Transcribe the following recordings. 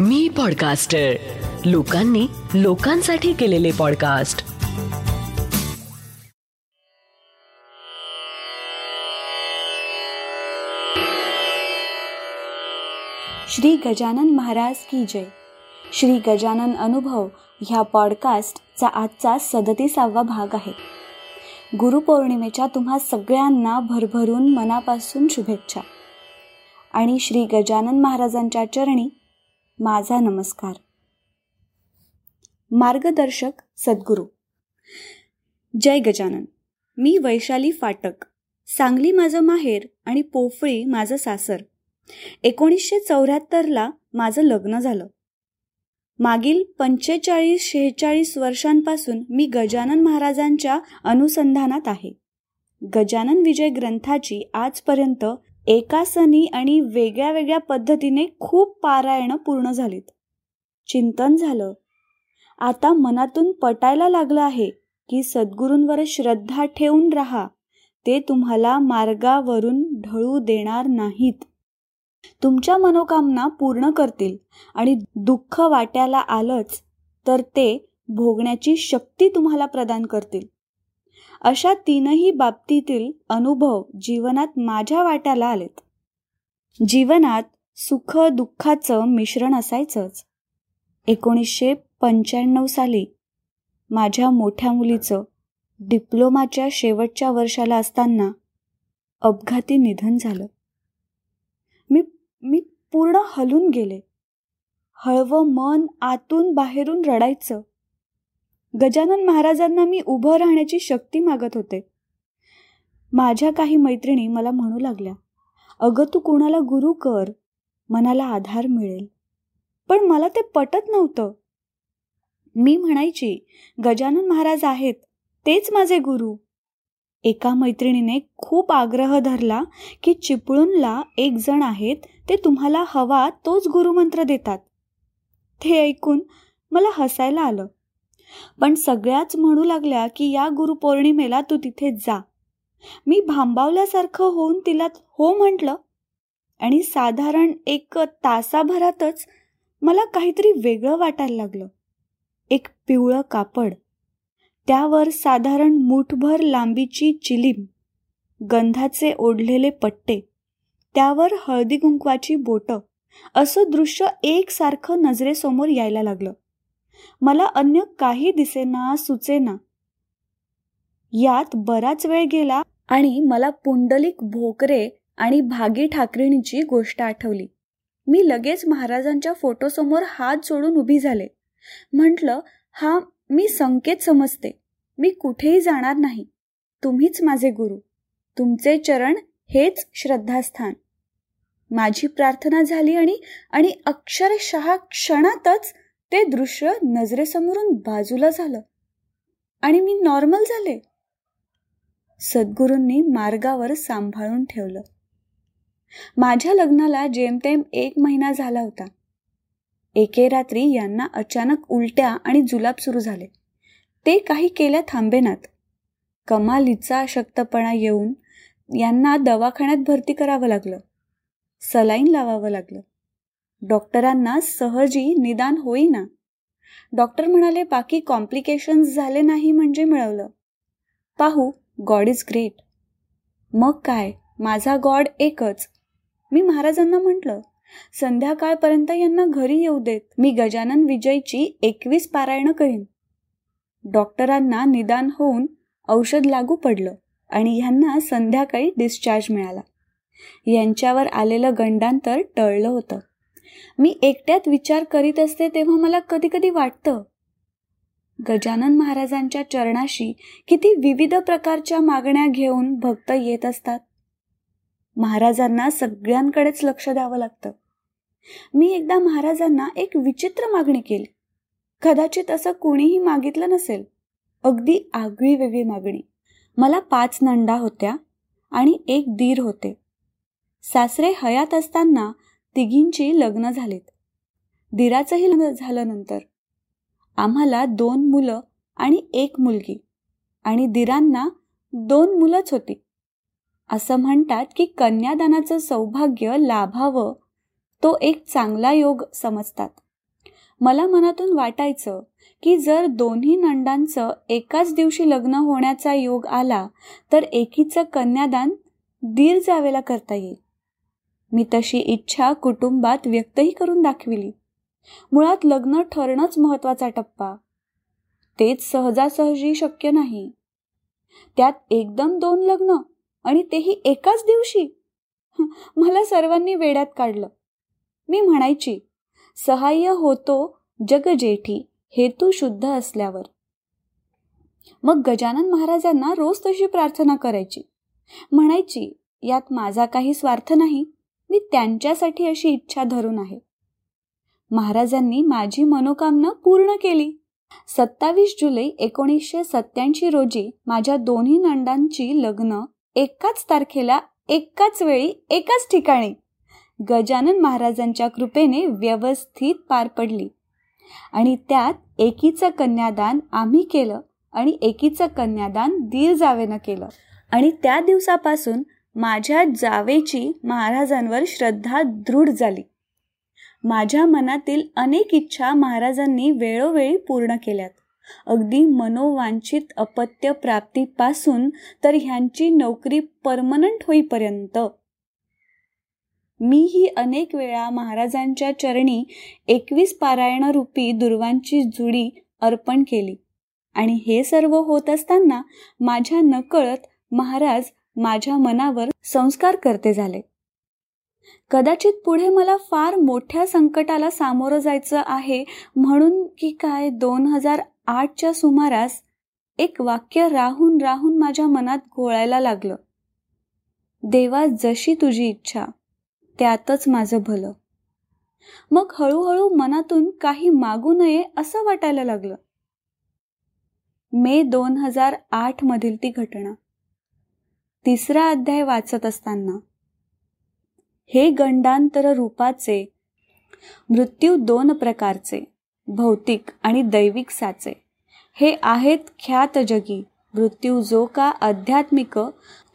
मी podcaster लोकांनी लोकांसाठी केलेले पॉडकास्ट श्री गजानन महाराज की जय. श्री गजानन अनुभव ह्या पॉडकास्टचा आजचा सदतीसावा भाग आहे. गुरुपौर्णिमेच्या तुम्हा सगळ्यांना भरभरून मनापासून शुभेच्छा. आणि श्री गजानन महाराजांच्या चरणी माझा नमस्कार. मार्गदर्शक सद्गुरू. जय गजानन. मी वैशाली फाटक. सांगली माझं माहेर आणि पोफळी माझं सासर. एकोणीसशे चौऱ्याहत्तरला माझं लग्न झालं. मागील पंचेचाळीस शेहेचाळीस वर्षांपासून मी गजानन महाराजांच्या अनुसंधानात आहे. गजानन विजय ग्रंथाची आजपर्यंत एकासनी आणि वेगळ्या वेगळ्या पद्धतीने खूप पारायणं पूर्ण झालीत. चिंतन झालं. आता मनातून पटायला लागलं आहे की सद्गुरूंवर श्रद्धा ठेवून राहा. ते तुम्हाला मार्गावरून ढळू देणार नाहीत. तुमच्या मनोकामना पूर्ण करतील आणि दुःख वाट्याला आलंच तर ते भोगण्याची शक्ती तुम्हाला प्रदान करतील. अशा तीनही बाबतीतील अनुभव जीवनात माझ्या वाट्याला आलेत. जीवनात सुख दुःखाचं मिश्रण असायचंच. एकोणीसशे पंच्याण्णव साली माझ्या मोठ्या मुलीचं डिप्लोमाच्या शेवटच्या वर्षाला असताना अपघाती निधन झालं. मी मी पूर्ण हलून गेले. हळवं मन आतून बाहेरून रडायचं. गजानन महाराजांना मी उभं राहण्याची शक्ती मागत होते. माझ्या काही मैत्रिणी मला म्हणू लागल्या अगं तू कोणाला गुरु कर मनाला आधार मिळेल. पण मला ते पटत नव्हतं. मी म्हणायची गजानन महाराज आहेत तेच माझे गुरु. एका मैत्रिणीने खूप आग्रह धरला की चिपळूणला एक जण आहेत ते तुम्हाला हवा तोच गुरुमंत्र देतात. ते ऐकून मला हसायला आलं. पण सगळ्याच म्हणू लागल्या की या गुरुपौर्णिमेला तू तिथे जा. मी भांबावल्यासारखं होऊन तिला हो म्हटलं आणि साधारण एक तासाभरातच मला काहीतरी वेगळं वाटायला लागलं. एक पिवळं कापड त्यावर साधारण मुठभर लांबीची चिलीम गंधाचे ओढलेले पट्टे त्यावर हळदी कुंकवाची बोटं असं दृश्य एकसारखं नजरेसमोर यायला लागलं. मला अन्य काही दिसेना सुचेना. यात बराच वेळ गेला आणि मला पुंडलिक भोकरे आणि भागी ठाकरेणीची गोष्ट आठवली. मी लगेच महाराजांच्या फोटोसमोर हात जोडून उभी झाले. म्हटलं हा मी संकेत समजते. मी कुठेही जाणार नाही. तुम्हीच माझे गुरु. तुमचे चरण हेच श्रद्धास्थान. माझी प्रार्थना झाली आणि आणि अक्षरशः क्षणातच ते दृश्य नजरेसमोरून बाजूला झालं. आणि मी नॉर्मल झाले. सद्गुरूंनी मार्गावर सांभाळून ठेवलं. माझ्या लग्नाला जेमतेम एक महिना झाला होता. एके रात्री यांना अचानक उलट्या आणि जुलाब सुरू झाले. ते काही केल्या थांबेनात. कमालीचा अशक्तपणा येऊन यांना दवाखान्यात भरती करावं लागलं. सलाईन लावावं लागलं. डॉक्टरांना सहजी निदान होईना. डॉक्टर म्हणाले बाकी कॉम्प्लिकेशन्स झाले नाही म्हणजे मिळवलं. पाहू गॉड इज ग्रेट मग काय? माझा गॉड एकच. मी महाराजांना म्हटलं संध्याकाळपर्यंत यांना घरी येऊ देत. मी गजानन विजयची एकवीस पारायणं करीन. डॉक्टरांना निदान होऊन औषध लागू पडलं आणि ह्यांना संध्याकाळी डिस्चार्ज मिळाला. यांच्यावर आलेलं गंडांतर टळलं होतं. मी एकट्यात विचार करीत असते तेव्हा मला कधी कधी वाटतं. गजानन महाराजांच्या चरणाशी किती विविध प्रकारच्या मागण्या घेऊन भक्त येत असतात. महाराजांना सगळ्यांकडेच लक्ष द्यावं लागतं. मी एकदा महाराजांना एक विचित्र मागणी केली. कदाचित असं कोणीही मागितलं नसेल. अगदी आगळी वेगळी मागणी. मला पाच नंडा होत्या आणि एक दीर होते. सासरे हयात असताना तिघींची लग्न झालीत. दिराचंही लग्न झालं नंतर आम्हाला दोन मुलं आणि एक मुलगी आणि दिरांना दोन मुलंच होती. असं म्हणतात की कन्यादानाचं सौभाग्य लाभावं तो एक चांगला योग समजतात. मला मनातून वाटायचं की जर दोन्ही नंदांचं एकाच दिवशी लग्न होण्याचा योग आला तर एकीचं कन्यादान दीर जावेला करता येईल. मी तशी इच्छा कुटुंबात व्यक्तही करून दाखविली. मुळात लग्न ठरणंच महत्त्वाचा टप्पा. तेच सहजासहजी शक्य नाही. त्यात एकदम दोन लग्न आणि तेही एकाच दिवशी? मला सर्वांनी वेड्यात काढलं. मी म्हणायची सहाय्य होतो जगजेठी हेतू शुद्ध असल्यावर. मग गजानन महाराजांना रोज तशी प्रार्थना करायची. म्हणायची यात माझा काही स्वार्थ नाही. मी त्यांच्यासाठी अशी इच्छा धरून आहे. महाराजांनी माझी मनोकामना पूर्ण केली. सत्तावीस जुलै एकोणीसशे सत्याऐंशी रोजी माझ्या दोन्ही नंदांची लग्न एकाच तारखेला एकाच वेळी एकाच ठिकाणी गजानन महाराजांच्या कृपेने व्यवस्थित पार पडली. आणि त्यात एकीचं कन्यादान आम्ही केलं आणि एकीचं कन्यादान दीर जावेनं केलं. आणि त्या दिवसापासून माझ्या जावेची महाराजांवर श्रद्धा दृढ झाली. माझ्या मनातील अनेक इच्छा महाराजांनी वेळोवेळी पूर्ण केल्यात. अगदी मनोवांछित अपत्य प्राप्तीपासून तर ह्यांची नोकरी परमनंट होईपर्यंत. मीही अनेक वेळा महाराजांच्या चरणी एकवीस पारायण रूपी दुर्वांची जुडी अर्पण केली. आणि हे सर्व होत असताना माझ्या नकळत महाराज माझ्या मनावर संस्कार करते झाले. कदाचित पुढे मला फार मोठ्या संकटाला सामोरं जायचं आहे म्हणून की काय दोन हजार आठच्या सुमारास एक वाक्य राहून राहून माझ्या मनात घोळायला लागलं. देवा जशी तुझी इच्छा त्यातच माझं भलं. मग हळूहळू मनातून काही मागू नये असं वाटायला लागलं. मे दोन हजार आठ मधील ती घटना. तिसरा अध्याय वाचत असताना हे गंडांतर रूपाचे मृत्यू दोन प्रकारचे भौतिक आणि दैविक साचे. हे आहेत ख्यात जगी मृत्यू जो का आध्यात्मिक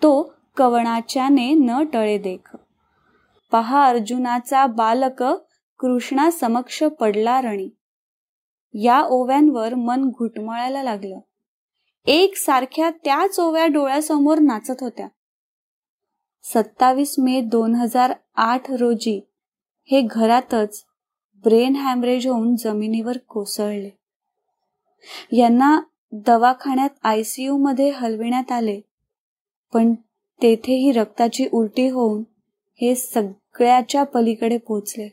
तो कवणाच्याने न टळे देख. पहा अर्जुनाचा बालक कृष्णा समक्ष पडला रणी. या ओव्यांवर मन घुटमळायला लागलं. एक सारख्या त्या ओव्या डोळ्यासमोर नाचत होत्या. सत्तावीस मे दोन हजार आठ रोजी हे घरातच ब्रेन हॅमरेज होऊन जमिनीवर कोसळले. यांना दवाखान्यात आयसीयू मध्ये हलविण्यात आले पण तेथेही रक्ताची उलटी होऊन हे सगळ्याच्या पलीकडे पोचले.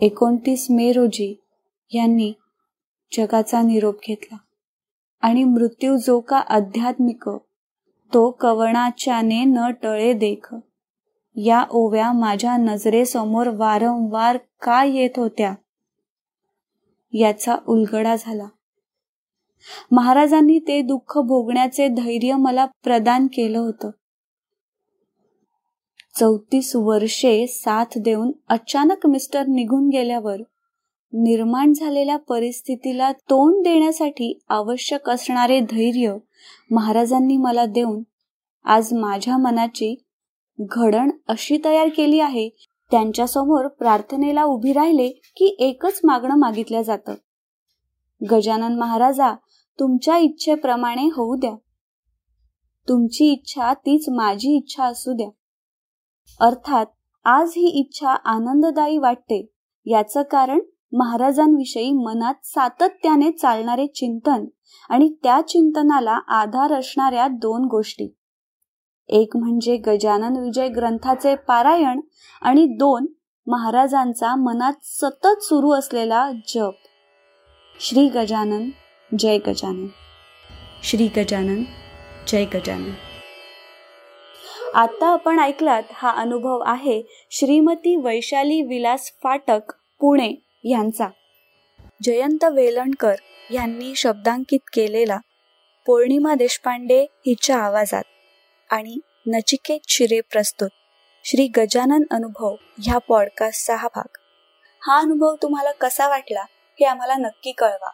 एकोणतीस मे रोजी यांनी जगाचा निरोप घेतला. आणि मृत्यू जो का आध्यात्मिक तो कवणाच्याने न टळे देख. या ओव्या माझ्या नजरेसमोर वारंवार का येत होत्या? याचा उलगडा झाला. महाराजांनी ते दुःख भोगण्याचे धैर्य मला प्रदान केलं होतं. चौतीस वर्षे साथ देऊन अचानक मिस्टर निघून गेल्यावर निर्माण झालेल्या परिस्थितीला तोंड देण्यासाठी आवश्यक असणारे धैर्य महाराजांनी मला देऊन आज माझ्या मनाची घडण अशी तयार केली आहे. त्यांच्यासमोर प्रार्थनेला उभी राहिले की एकच मागणं मागितलं जातं. गजानन महाराजा तुमच्या इच्छेप्रमाणे होऊ द्या. तुमची इच्छा तीच माझी इच्छा असू द्या. अर्थात आज ही इच्छा आनंददायी वाटते याचं कारण महाराजांविषयी मनात सातत्याने चालणारे चिंतन आणि त्या चिंतनाला आधार असणाऱ्या दोन गोष्टी. एक म्हणजे गजानन विजय ग्रंथाचे पारायण आणि दोन महाराजांचा मनात सतत सुरू असलेला जप. श्री गजानन जय गजानन. श्री गजानन जय गजानन. आता आपण ऐकलात हा अनुभव आहे श्रीमती वैशाली विलास फाटक पुणे. यांचा. जयंत वेलणकर यांनी शब्दांकित केलेला पौर्णिमा देशपांडे हिच्या आवाजात आणि नचिकेत शिरे प्रस्तुत श्री गजानन अनुभव ह्या पॉडकास्टचा हा भाग. हा अनुभव तुम्हाला कसा वाटला हे आम्हाला नक्की कळवा.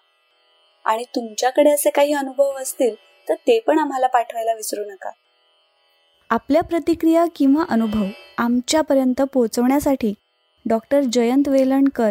आणि तुमच्याकडे असे काही अनुभव असतील तर ते पण आम्हाला पाठवायला विसरू नका. आपल्या प्रतिक्रिया किंवा अनुभव आमच्यापर्यंत पोहोचवण्यासाठी डॉक्टर जयंत वेलणकर